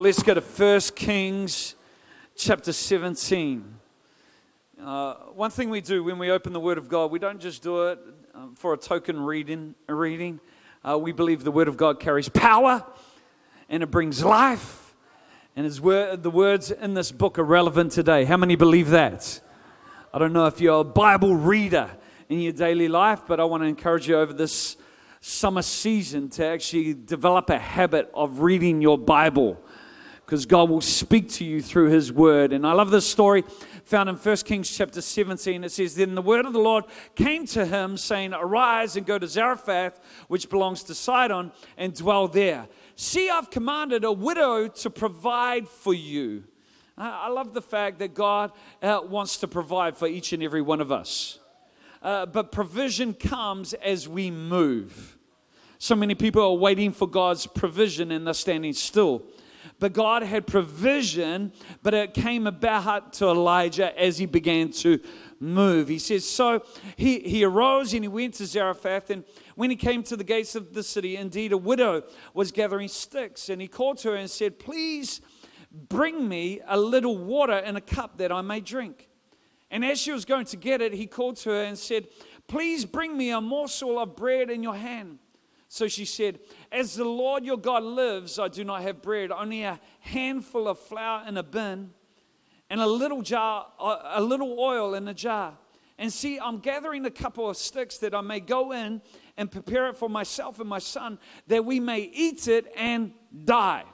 Let's go to 1 Kings chapter 17. Uh, one thing we do when we open the Word of God, we don't just do it um, for a token reading. Reading. Uh, we believe the Word of God carries power and it brings life. And his word, the words in this book are relevant today. How many believe that? I don't know if you're a Bible reader in your daily life, but I want to encourage you over this summer season to actually develop a habit of reading your Bible because God will speak to you through his word. And I love this story found in 1 Kings chapter 17. It says, Then the word of the Lord came to him, saying, Arise and go to Zarephath, which belongs to Sidon, and dwell there. See, I've commanded a widow to provide for you. I love the fact that God uh, wants to provide for each and every one of us. Uh, but provision comes as we move. So many people are waiting for God's provision and they're standing still. But God had provision, but it came about to Elijah as he began to move. He says, So he, he arose and he went to Zarephath. And when he came to the gates of the city, indeed a widow was gathering sticks. And he called to her and said, Please bring me a little water in a cup that I may drink. And as she was going to get it, he called to her and said, Please bring me a morsel of bread in your hand. So she said, As the Lord your God lives, I do not have bread, only a handful of flour in a bin and a little jar, uh, a little oil in a jar. And see, I'm gathering a couple of sticks that I may go in and prepare it for myself and my son, that we may eat it and die.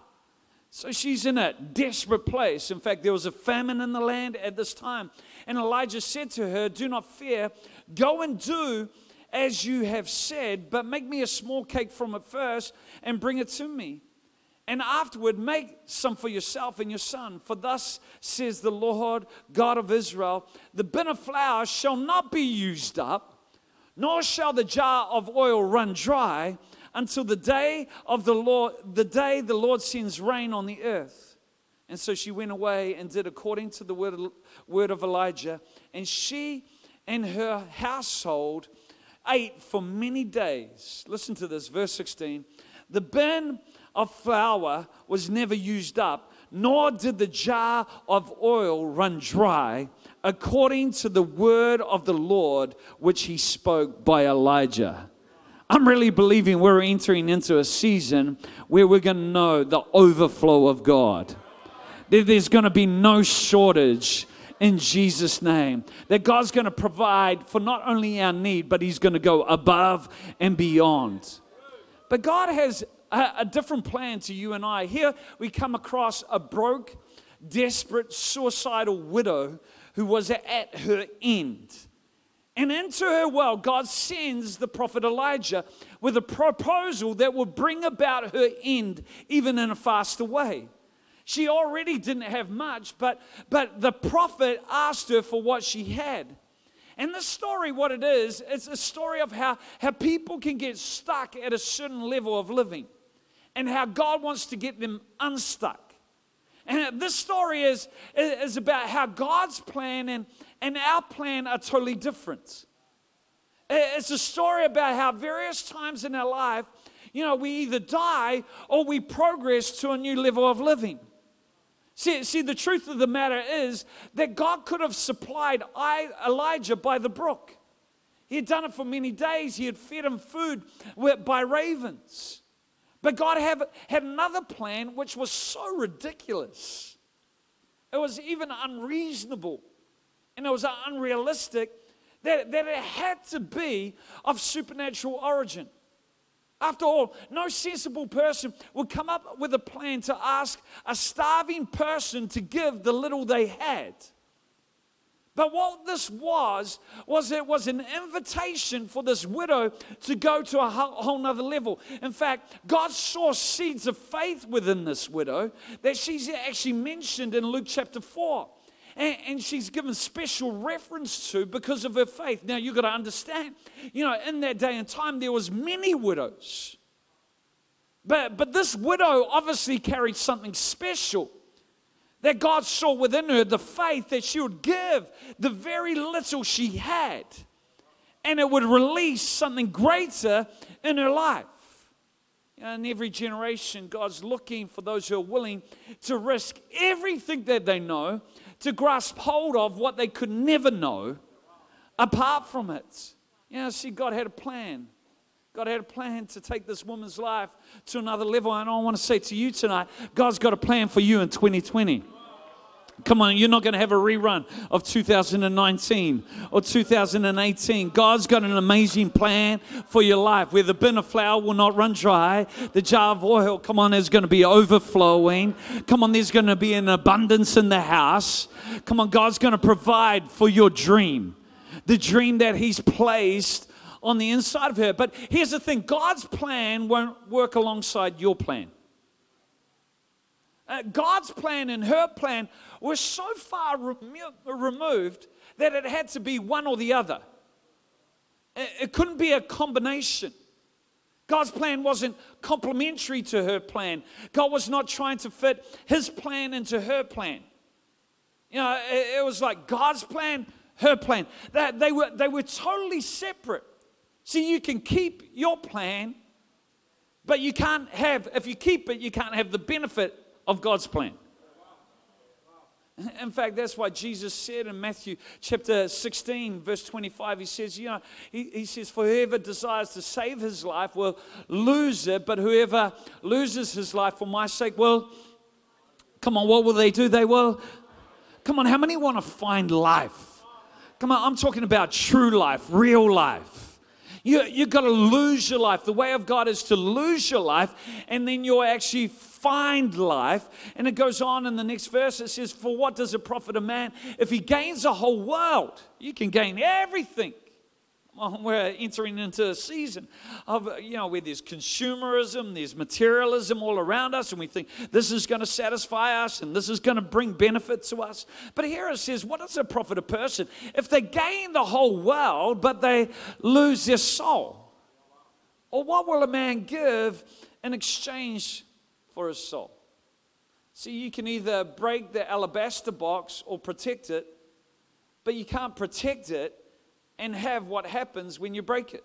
So she's in a desperate place. In fact, there was a famine in the land at this time. And Elijah said to her, Do not fear, go and do as you have said, but make me a small cake from it first and bring it to me. And afterward, make some for yourself and your son. For thus says the Lord God of Israel the bin of flour shall not be used up, nor shall the jar of oil run dry until the day of the Lord, the day the Lord sends rain on the earth. And so she went away and did according to the word, word of Elijah. And she and her household ate for many days. Listen to this, verse 16. The bin of flour was never used up, nor did the jar of oil run dry, according to the word of the Lord which he spoke by Elijah. I'm really believing we're entering into a season where we're going to know the overflow of God. There's going to be no shortage in Jesus' name. That God's going to provide for not only our need, but He's going to go above and beyond. But God has a, a different plan to you and I. Here we come across a broke, desperate, suicidal widow who was at her end. And into her well, God sends the prophet Elijah with a proposal that will bring about her end even in a faster way. She already didn't have much, but, but the prophet asked her for what she had. And the story, what it is, it's a story of how, how people can get stuck at a certain level of living and how God wants to get them unstuck. And this story is, is about how God's plan and, and our plan are totally different. It's a story about how various times in our life, you know, we either die or we progress to a new level of living. See, see, the truth of the matter is that God could have supplied Elijah by the brook. He had done it for many days. He had fed him food by ravens. But God had, had another plan which was so ridiculous. It was even unreasonable and it was unrealistic that, that it had to be of supernatural origin. After all, no sensible person would come up with a plan to ask a starving person to give the little they had. But what this was, was it was an invitation for this widow to go to a whole nother level. In fact, God saw seeds of faith within this widow that she's actually mentioned in Luke chapter 4 and, and she's given special reference to because of her faith. Now you've got to understand, you know, in that day and time there was many widows. But, but this widow obviously carried something special that God saw within her the faith that she would give the very little she had, and it would release something greater in her life. in every generation, God's looking for those who are willing to risk everything that they know to grasp hold of what they could never know apart from it. You know, see, God had a plan. God had a plan to take this woman's life to another level. And I want to say to you tonight, God's got a plan for you in 2020. Come on, you're not going to have a rerun of 2019 or 2018. God's got an amazing plan for your life where the bin of flour will not run dry. The jar of oil, come on, is going to be overflowing. Come on, there's going to be an abundance in the house. Come on, God's going to provide for your dream, the dream that He's placed on the inside of her. But here's the thing God's plan won't work alongside your plan. Uh, God's plan and her plan were so far remo- removed that it had to be one or the other. It, it couldn't be a combination. God's plan wasn't complementary to her plan. God was not trying to fit his plan into her plan. You know, it, it was like God's plan, her plan. That they were they were totally separate. See, you can keep your plan, but you can't have, if you keep it, you can't have the benefit of God's plan. In fact, that's why Jesus said in Matthew chapter 16, verse 25, he says, You know, he, he says, For whoever desires to save his life will lose it, but whoever loses his life for my sake will, come on, what will they do? They will, come on, how many want to find life? Come on, I'm talking about true life, real life. You, you've got to lose your life. The way of God is to lose your life, and then you'll actually find life. And it goes on in the next verse. It says, For what does it profit a man if he gains the whole world? You can gain everything we're entering into a season of, you know, where there's consumerism, there's materialism all around us, and we think this is going to satisfy us and this is going to bring benefit to us. But here it says, what does it profit a person if they gain the whole world but they lose their soul? Or what will a man give in exchange for his soul? See, you can either break the alabaster box or protect it, but you can't protect it and have what happens when you break it.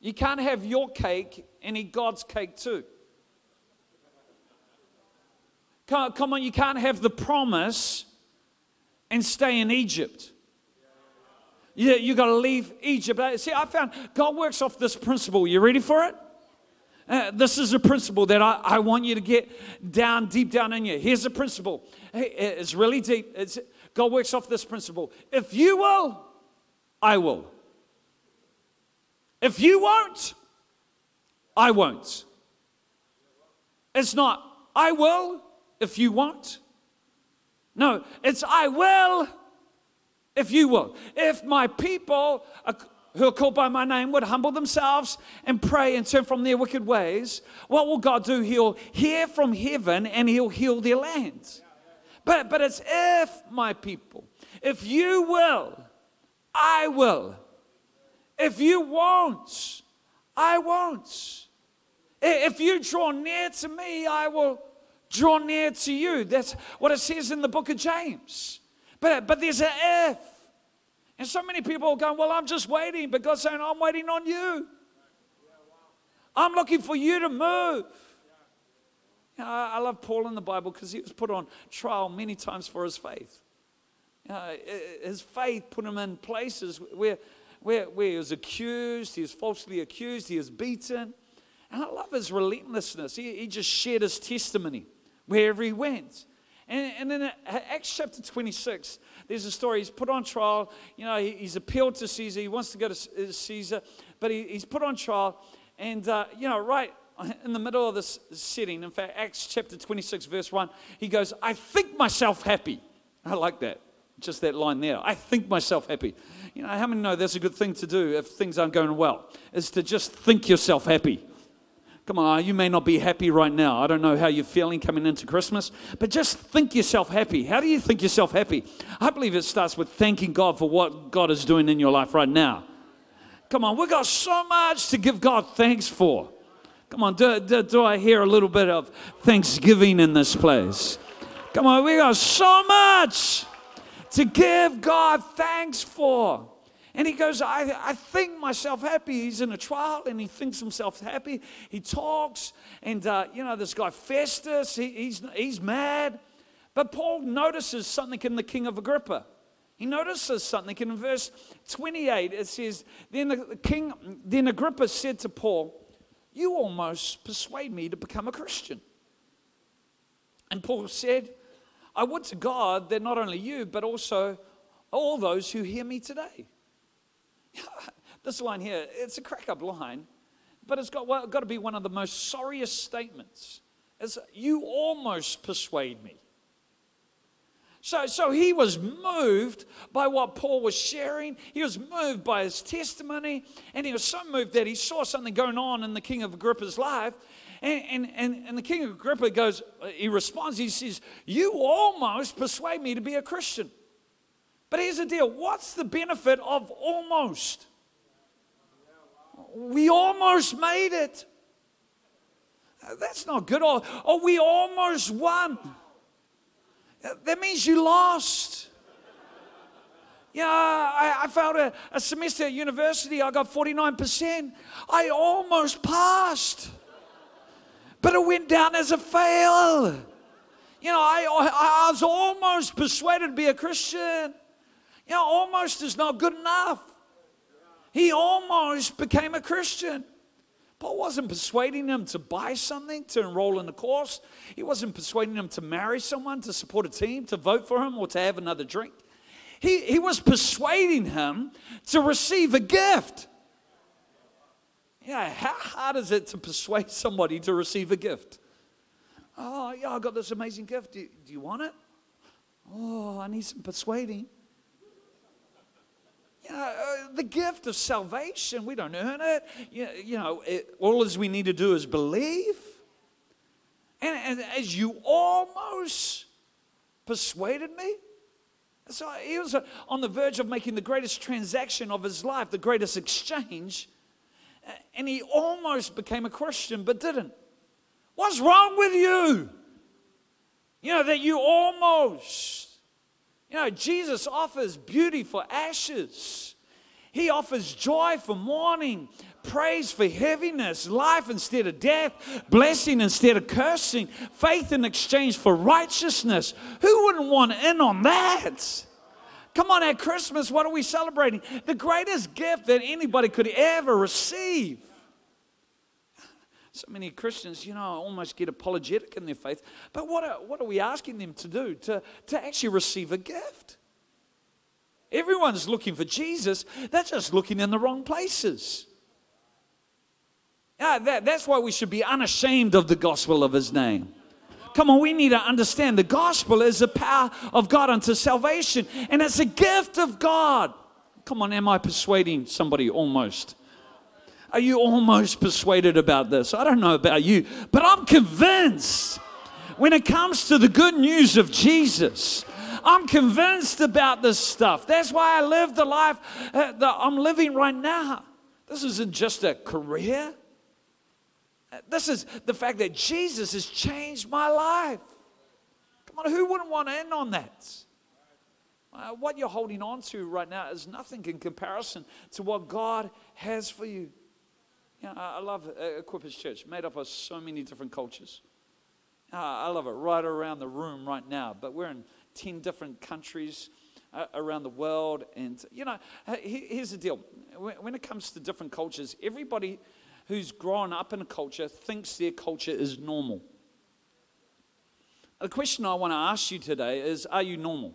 You can't have your cake and eat God's cake too. Come on, you can't have the promise and stay in Egypt. You, you got to leave Egypt. Uh, see, I found God works off this principle. You ready for it? Uh, this is a principle that I, I want you to get down deep down in you. Here's the principle. It's really deep. It's, God works off this principle. If you will, I will. If you won't, I won't. It's not, I will if you won't. No, it's, I will if you will. If my people who are called by my name would humble themselves and pray and turn from their wicked ways, what will God do? He'll hear from heaven and he'll heal their lands. But, but it's if my people, if you will, I will. If you won't, I won't. If you draw near to me, I will draw near to you. That's what it says in the book of James. But, but there's an if. And so many people are going, Well, I'm just waiting. But God's saying, I'm waiting on you. I'm looking for you to move. You know, I love Paul in the Bible because he was put on trial many times for his faith. You know, his faith put him in places where, where, where he was accused, he was falsely accused, he was beaten. And I love his relentlessness. He, he just shared his testimony wherever he went. And, and in Acts chapter 26, there's a story. He's put on trial. You know, he, he's appealed to Caesar. He wants to go to Caesar, but he, he's put on trial. And, uh, you know, right in the middle of this setting, in fact, Acts chapter 26, verse 1, he goes, I think myself happy. I like that. Just that line there. I think myself happy. You know, how many know that's a good thing to do if things aren't going well? Is to just think yourself happy. Come on, you may not be happy right now. I don't know how you're feeling coming into Christmas, but just think yourself happy. How do you think yourself happy? I believe it starts with thanking God for what God is doing in your life right now. Come on, we've got so much to give God thanks for. Come on, do, do, do I hear a little bit of thanksgiving in this place? Come on, we got so much to give God thanks for. And he goes, I, I think myself happy. He's in a trial and he thinks himself happy. He talks, and uh, you know, this guy Festus, he, he's, he's mad. But Paul notices something in the king of Agrippa. He notices something in verse 28. It says, Then the king, then Agrippa said to Paul, You almost persuade me to become a Christian. And Paul said, I would to God that not only you, but also all those who hear me today. this line here, it's a crack up line, but it's got, well, got to be one of the most sorriest statements. It's, you almost persuade me. So, so he was moved by what Paul was sharing. He was moved by his testimony. And he was so moved that he saw something going on in the king of Agrippa's life. And, and, and, and the king of Agrippa goes, he responds, he says, You almost persuade me to be a Christian. But here's the deal what's the benefit of almost? We almost made it. That's not good. Or, or we almost won. That means you lost. Yeah, I, I failed a, a semester at university. I got 49%. I almost passed, but it went down as a fail. You know, I, I, I was almost persuaded to be a Christian. You know, almost is not good enough. He almost became a Christian. Paul wasn't persuading him to buy something, to enroll in a course. He wasn't persuading him to marry someone, to support a team, to vote for him, or to have another drink. He, he was persuading him to receive a gift. Yeah, how hard is it to persuade somebody to receive a gift? Oh, yeah, I got this amazing gift. Do, do you want it? Oh, I need some persuading. Uh, the gift of salvation, we don't earn it. You, you know, it, all as we need to do is believe. And, and as you almost persuaded me, so he was uh, on the verge of making the greatest transaction of his life, the greatest exchange, and he almost became a Christian but didn't. What's wrong with you? You know, that you almost you know, Jesus offers beauty for ashes. He offers joy for mourning, praise for heaviness, life instead of death, blessing instead of cursing, faith in exchange for righteousness. Who wouldn't want in on that? Come on, at Christmas, what are we celebrating? The greatest gift that anybody could ever receive. So many Christians, you know, almost get apologetic in their faith. But what are, what are we asking them to do? To, to actually receive a gift. Everyone's looking for Jesus, they're just looking in the wrong places. Yeah, that, that's why we should be unashamed of the gospel of his name. Come on, we need to understand the gospel is the power of God unto salvation, and it's a gift of God. Come on, am I persuading somebody almost? Are you almost persuaded about this? I don't know about you, but I'm convinced when it comes to the good news of Jesus. I'm convinced about this stuff. That's why I live the life uh, that I'm living right now. This isn't just a career. This is the fact that Jesus has changed my life. Come on, who wouldn't want to end on that? Uh, what you're holding on to right now is nothing in comparison to what God has for you. You know, I love uh, Equippers Church, made up of so many different cultures. Uh, I love it right around the room right now, but we're in 10 different countries uh, around the world. And, you know, here's the deal when it comes to different cultures, everybody who's grown up in a culture thinks their culture is normal. The question I want to ask you today is Are you normal?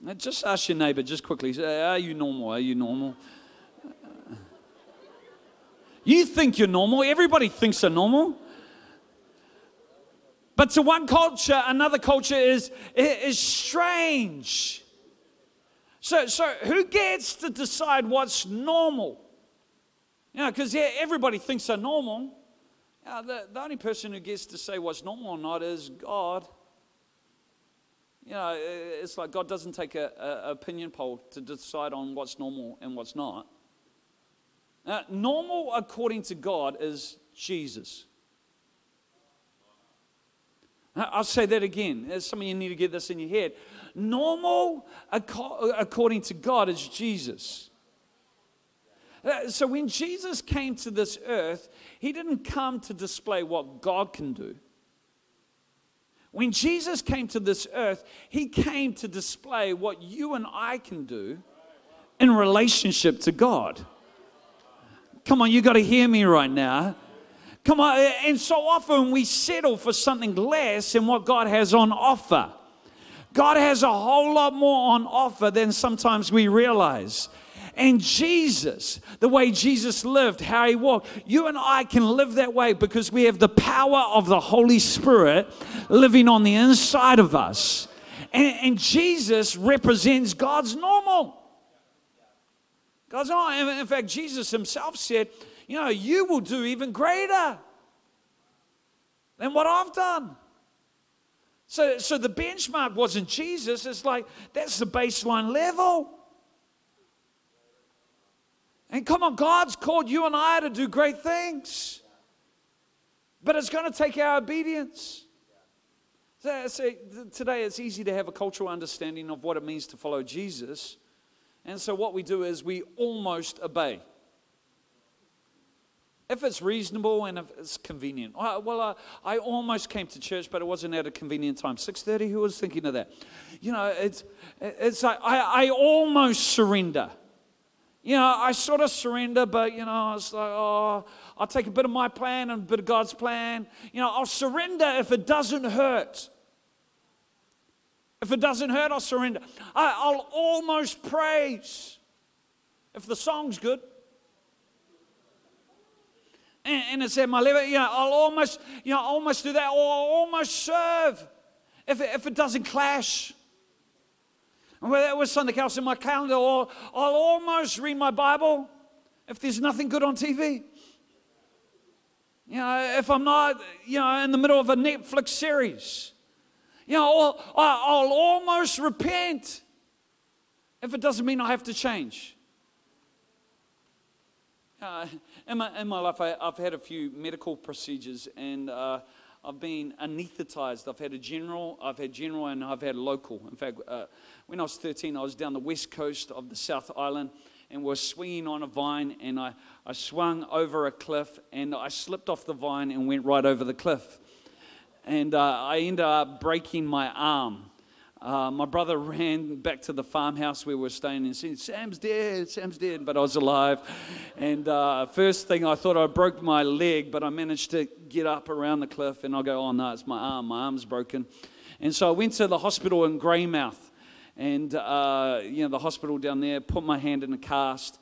Now just ask your neighbor, just quickly, Are you normal? Are you normal? You think you're normal. Everybody thinks they're normal. But to one culture, another culture is, is strange. So, so who gets to decide what's normal? You know, because yeah, everybody thinks they're normal. You know, the, the only person who gets to say what's normal or not is God. You know, it's like God doesn't take an opinion poll to decide on what's normal and what's not. Uh, normal, according to God, is Jesus. I'll say that again. Some of you need to get this in your head. Normal, according to God, is Jesus. Uh, so when Jesus came to this earth, he didn't come to display what God can do. When Jesus came to this earth, he came to display what you and I can do in relationship to God. Come on, you got to hear me right now. Come on, and so often we settle for something less than what God has on offer. God has a whole lot more on offer than sometimes we realize. And Jesus, the way Jesus lived, how he walked, you and I can live that way because we have the power of the Holy Spirit living on the inside of us. And, and Jesus represents God's normal. God's oh, normal. In fact, Jesus himself said, you know, you will do even greater than what I've done. So, so the benchmark wasn't Jesus, it's like that's the baseline level. And come on, God's called you and I to do great things, but it's going to take our obedience. So, so today, it's easy to have a cultural understanding of what it means to follow Jesus. And so, what we do is we almost obey if it's reasonable and if it's convenient. well, uh, I almost came to church, but it wasn't at a convenient time. 6.30, who was thinking of that? You know, it's, it's like I, I almost surrender. You know, I sort of surrender, but, you know, it's like, oh, I'll take a bit of my plan and a bit of God's plan. You know, I'll surrender if it doesn't hurt. If it doesn't hurt, I'll surrender. I, I'll almost praise if the song's good and, and it's at my level. You know, I'll almost, you know, almost do that, or I'll almost serve if it, if it doesn't clash. Well, was something else in my calendar, or I'll almost read my Bible if there's nothing good on TV. You know, if I'm not, you know, in the middle of a Netflix series. Know, I'll, I'll almost repent if it doesn't mean I have to change. Uh, in, my, in my life, I, have had a few medical procedures and uh, I've been anesthetized. I've had a general, I've had general, and I've had local. In fact, uh, when I was 13, I was down the west coast of the South Island and was swinging on a vine and I, I swung over a cliff and I slipped off the vine and went right over the cliff. And uh, I ended up breaking my arm. Uh, my brother ran back to the farmhouse where we were staying and said, Sam's dead, Sam's dead, but I was alive. And uh, first thing I thought I broke my leg, but I managed to get up around the cliff and I go, oh no, it's my arm, my arm's broken. And so I went to the hospital in Greymouth and, uh, you know, the hospital down there, put my hand in a cast,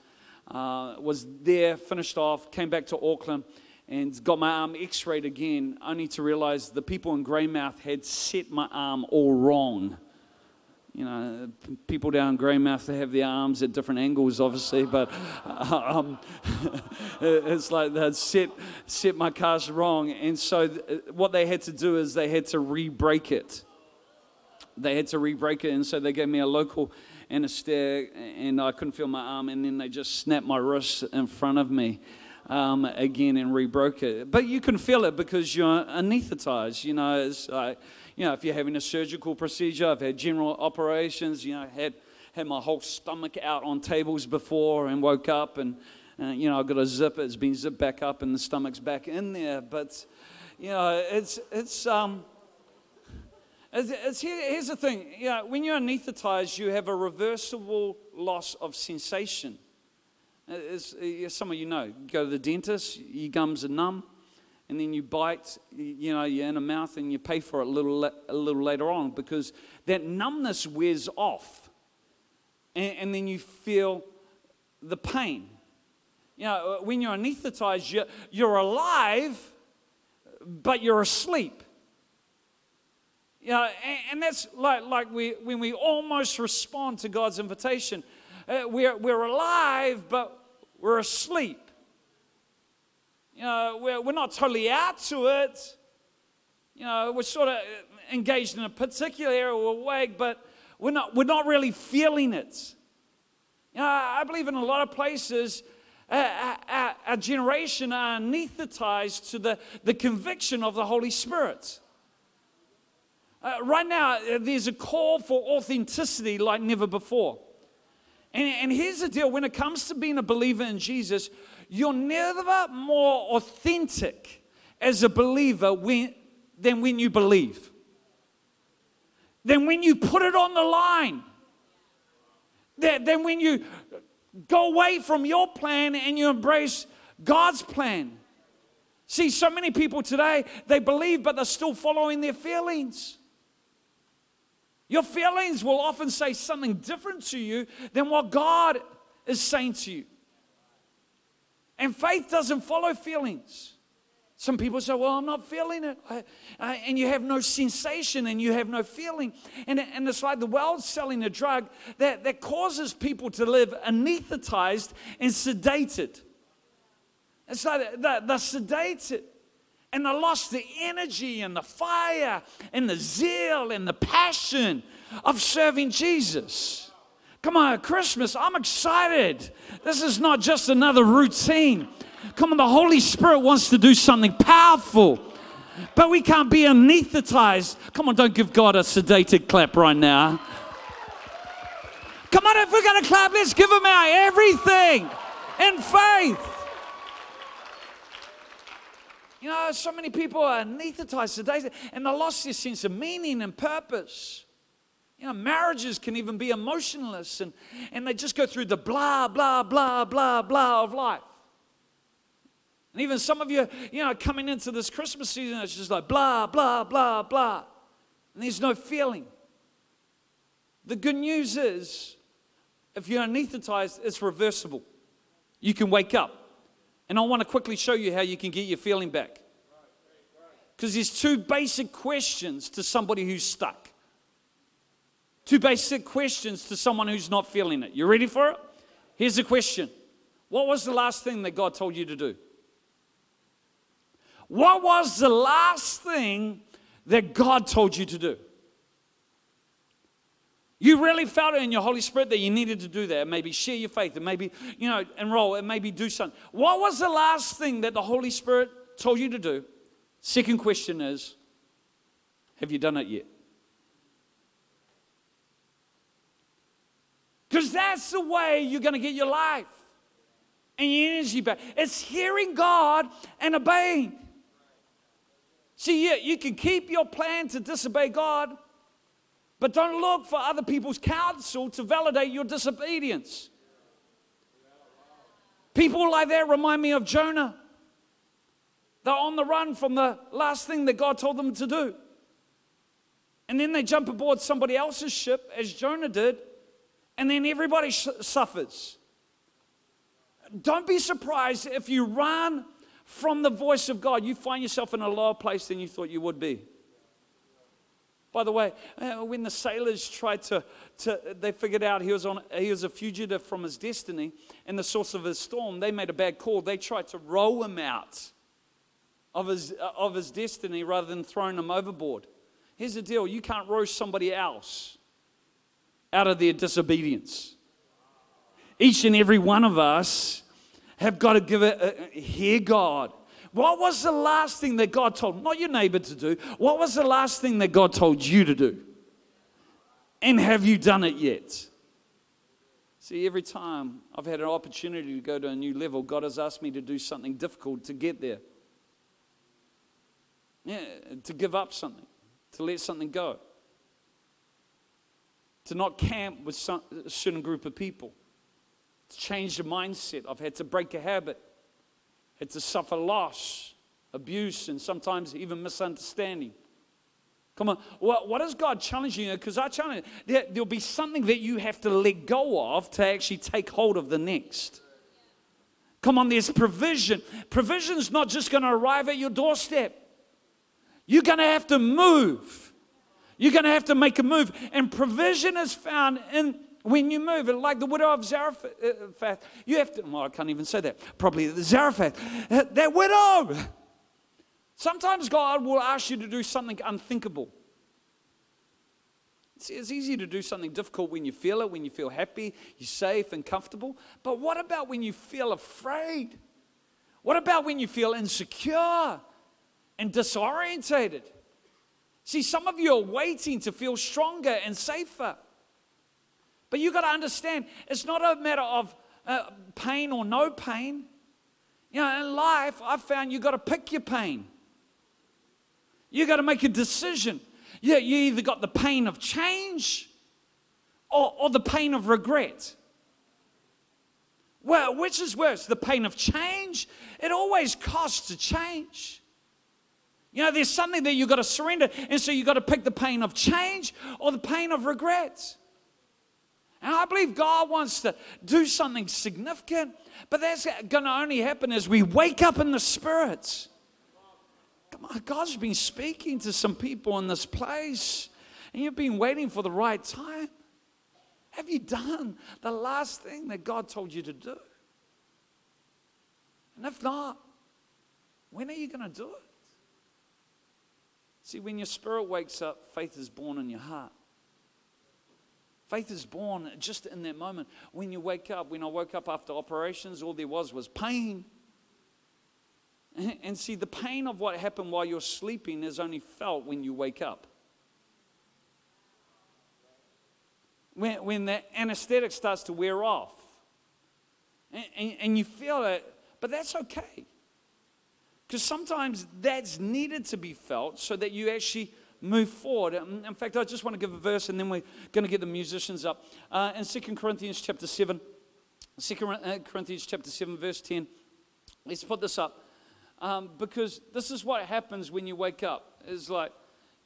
uh, was there, finished off, came back to Auckland and got my arm x rayed again, only to realize the people in Greymouth had set my arm all wrong you know, people down in Greymouth, they have their arms at different angles, obviously, but um, it's like they'd set, set my cast wrong. And so th- what they had to do is they had to re-break it. They had to re-break it, and so they gave me a local anesthetic, and I couldn't feel my arm, and then they just snapped my wrist in front of me. Um, again and re-broke it, but you can feel it because you're anesthetized. You know, it's like you know, if you're having a surgical procedure, I've had general operations, you know, had, had my whole stomach out on tables before and woke up and, uh, you know, I've got a zip, it's been zipped back up and the stomach's back in there. But, you know, it's, it's, um, it's, it's here, here's the thing. You know, when you're anesthetized, you have a reversible loss of sensation. Uh, as, some of you know, you go to the dentist, your gums are numb and then you bite, you know, you're in a mouth and you pay for it a little, a little later on because that numbness wears off. And, and then you feel the pain. You know, uh, when you're anesthetized, you're, you're alive, but you're asleep. You know, and, and that's like, like we, when we almost respond to God's invitation. Uh, we're, we're alive, but we're asleep. You know, we're, we're not totally out to it. You know, we're sort of engaged in a particular area we're awake, but we're not, we're not really feeling it. You know, I believe in a lot of places, our, our, our generation are anesthetized to the, the conviction of the Holy Spirit. Uh, right now, uh, there's a call for authenticity like never before. And, and here's the deal when it comes to being a believer in Jesus, you're never more authentic as a believer when, than when you believe, than when you put it on the line, than when you go away from your plan and you embrace God's plan. See, so many people today, they believe, but they're still following their feelings. Your feelings will often say something different to you than what God is saying to you. And faith doesn't follow feelings. Some people say, Well, I'm not feeling it. I, I, and you have no sensation and you have no feeling. And, and it's like the world selling a drug that, that causes people to live anesthetized and sedated. It's like they're, they're sedated and I lost the energy and the fire and the zeal and the passion of serving Jesus. Come on, Christmas, I'm excited. This is not just another routine. Come on, the Holy Spirit wants to do something powerful. But we can't be anesthetized. Come on, don't give God a sedated clap right now. Come on, if we're going to clap, let's give Him our everything in faith. You know, so many people are anesthetized today and they lost their sense of meaning and purpose. You know, marriages can even be emotionless and, and they just go through the blah, blah, blah, blah, blah of life. And even some of you, you know, coming into this Christmas season, it's just like blah, blah, blah, blah. And there's no feeling. The good news is, if you're anesthetized, it's reversible. You can wake up. And I want to quickly show you how you can get your feeling back. Because there's two basic questions to somebody who's stuck. Two basic questions to someone who's not feeling it. You ready for it? Here's the question What was the last thing that God told you to do? What was the last thing that God told you to do? You really felt it in your Holy Spirit that you needed to do that. Maybe share your faith and maybe, you know, enroll and maybe do something. What was the last thing that the Holy Spirit told you to do? Second question is Have you done it yet? Because that's the way you're going to get your life and your energy back. It's hearing God and obeying. See, you, you can keep your plan to disobey God but don't look for other people's counsel to validate your disobedience. People like that remind me of Jonah. They're on the run from the last thing that God told them to do. And then they jump aboard somebody else's ship, as Jonah did, and then everybody sh- suffers. Don't be surprised if you run from the voice of God, you find yourself in a lower place than you thought you would be. By the way, uh, when the sailors tried to, to, they figured out he was, on, he was a fugitive from his destiny and the source of his storm, they made a bad call. They tried to row him out of his, uh, of his destiny rather than throwing him overboard. Here's the deal you can't row somebody else out of their disobedience. Each and every one of us have got to give it, uh, hear God what was the last thing that God told, not your neighbor to do, what was the last thing that God told you to do? And have you done it yet? See, every time I've had an opportunity to go to a new level, God has asked me to do something difficult to get there. Yeah, to give up something, to let something go, to not camp with some, a certain group of people, to change the mindset. I've had to break a habit had to suffer loss, abuse, and sometimes even misunderstanding. Come on, what, what is God challenging you? Because I challenge there, there'll be something that you have to let go of to actually take hold of the next. Come on, there's provision. Provision is not just going to arrive at your doorstep. You're going to have to move. You're going to have to make a move. And provision is found in when you move, like the widow of Zarephath, you have to, well, I can't even say that, probably the Zarephath, uh, that widow. Sometimes God will ask you to do something unthinkable. It's, it's easy to do something difficult when you feel it, when you feel happy, you're safe and comfortable. But what about when you feel afraid? What about when you feel insecure and disorientated? See, some of you are waiting to feel stronger and safer. But you've got to understand, it's not a matter of uh, pain or no pain. You know, in life, I've found you've got to pick your pain. You've got to make a decision. Yeah, you either got the pain of change or, or the pain of regret. Well, which is worse, the pain of change? It always costs to change. You know, there's something that you've got to surrender, and so you've got to pick the pain of change or the pain of regret. And I believe God wants to do something significant, but that's going to only happen as we wake up in the Spirit. Come on, God's been speaking to some people in this place, and you've been waiting for the right time. Have you done the last thing that God told you to do? And if not, when are you going to do it? See, when your spirit wakes up, faith is born in your heart. Faith is born just in that moment. When you wake up, when I woke up after operations, all there was was pain. And see, the pain of what happened while you're sleeping is only felt when you wake up. when, when the anesthetic starts to wear off. And, and, and you feel it, but that's okay. Because sometimes that's needed to be felt so that you actually move forward. Um, in fact, I just want to give a verse and then we're going to get the musicians up. Uh, in 2 Corinthians chapter 7, 2 uh, Corinthians chapter 7, verse 10. Let's put this up. Um, because this is what happens when you wake up. It's like,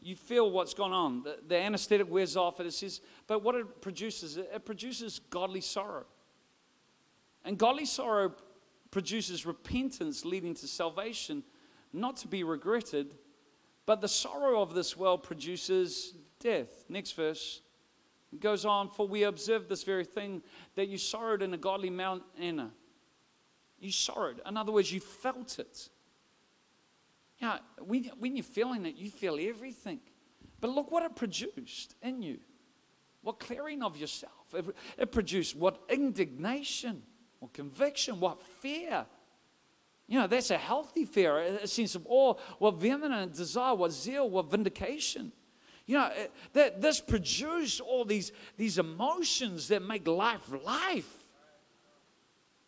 you feel what's gone on. The, the anesthetic wears off, and it says, but what it produces, it produces godly sorrow. And godly sorrow produces repentance leading to salvation, not to be regretted, but the sorrow of this world produces death. Next verse. It goes on, for we observe this very thing that you sorrowed in a godly manner. You sorrowed. In other words, you felt it. Yeah, when, when you're feeling it, you feel everything. But look what it produced in you. What clearing of yourself. It, it produced what indignation, what conviction, what fear. You know, that's a healthy fear, a sense of awe, what vehement desire, what zeal, what vindication. You know, eh, that this produced all these, these emotions that make life life.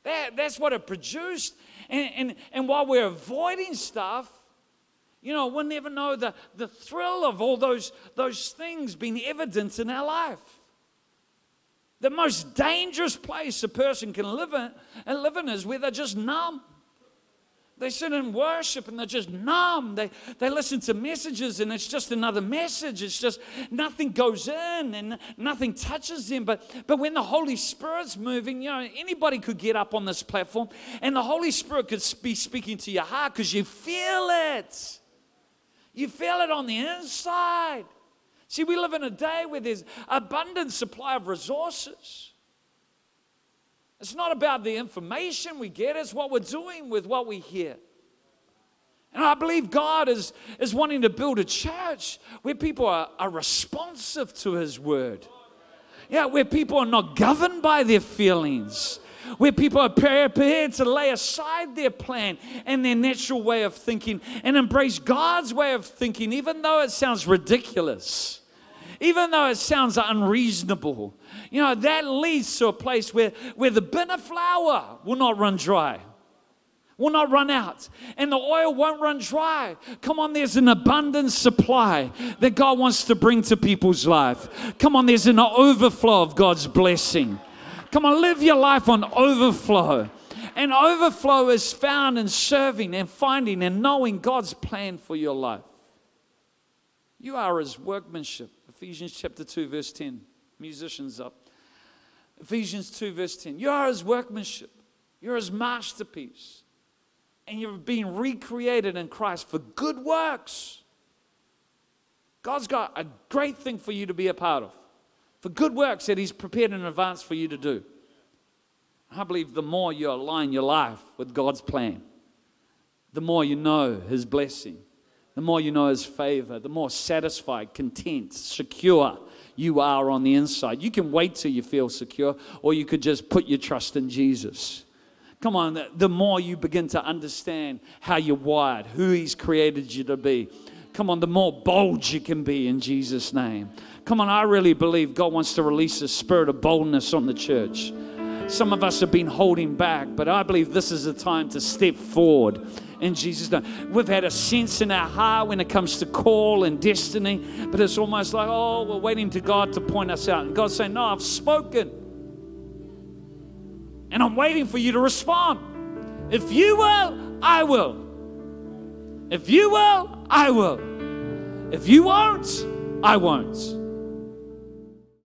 That, that's what it produced. And, and, and while we're avoiding stuff, you know, we'll never know the, the thrill of all those, those things being evident in our life. The most dangerous place a person can live in, and live in is where they're just numb. They sit in worship and they're just numb. They, they listen to messages and it's just another message. It's just nothing goes in and nothing touches them. But, but when the Holy Spirit's moving, you know, anybody could get up on this platform and the Holy Spirit could be speaking to your heart because you feel it. You feel it on the inside. See, we live in a day where there's abundant supply of resources. It's not about the information we get, it's what we're doing with what we hear. And I believe God is, is wanting to build a church where people are, are responsive to His word. Yeah, where people are not governed by their feelings, where people are prepared to lay aside their plan and their natural way of thinking and embrace God's way of thinking, even though it sounds ridiculous, even though it sounds unreasonable. You know, that leads to a place where, where the bin of flour will not run dry will not run out and the oil won't run dry. Come on, there's an abundant supply that God wants to bring to people's life. Come on, there's an overflow of God's blessing. Come on, live your life on overflow. And overflow is found in serving and finding and knowing God's plan for your life. You are his workmanship. Ephesians chapter 2, verse 10. Musicians up. Ephesians 2, verse 10. You are his workmanship. You're his masterpiece. And you're being recreated in Christ for good works. God's got a great thing for you to be a part of for good works that He's prepared in advance for you to do. I believe the more you align your life with God's plan, the more you know His blessing, the more you know His favor, the more satisfied, content, secure you are on the inside. You can wait till you feel secure, or you could just put your trust in Jesus. Come on, the more you begin to understand how you're wired, who He's created you to be, Come on, the more bold you can be in Jesus' name. Come on, I really believe God wants to release a spirit of boldness on the church. Some of us have been holding back, but I believe this is the time to step forward in Jesus' name. We've had a sense in our heart when it comes to call and destiny, but it's almost like, oh, we're waiting to God to point us out. And God's saying, no, I've spoken. And I'm waiting for you to respond. If you will, I will. If you will, I will. If you won't, I won't.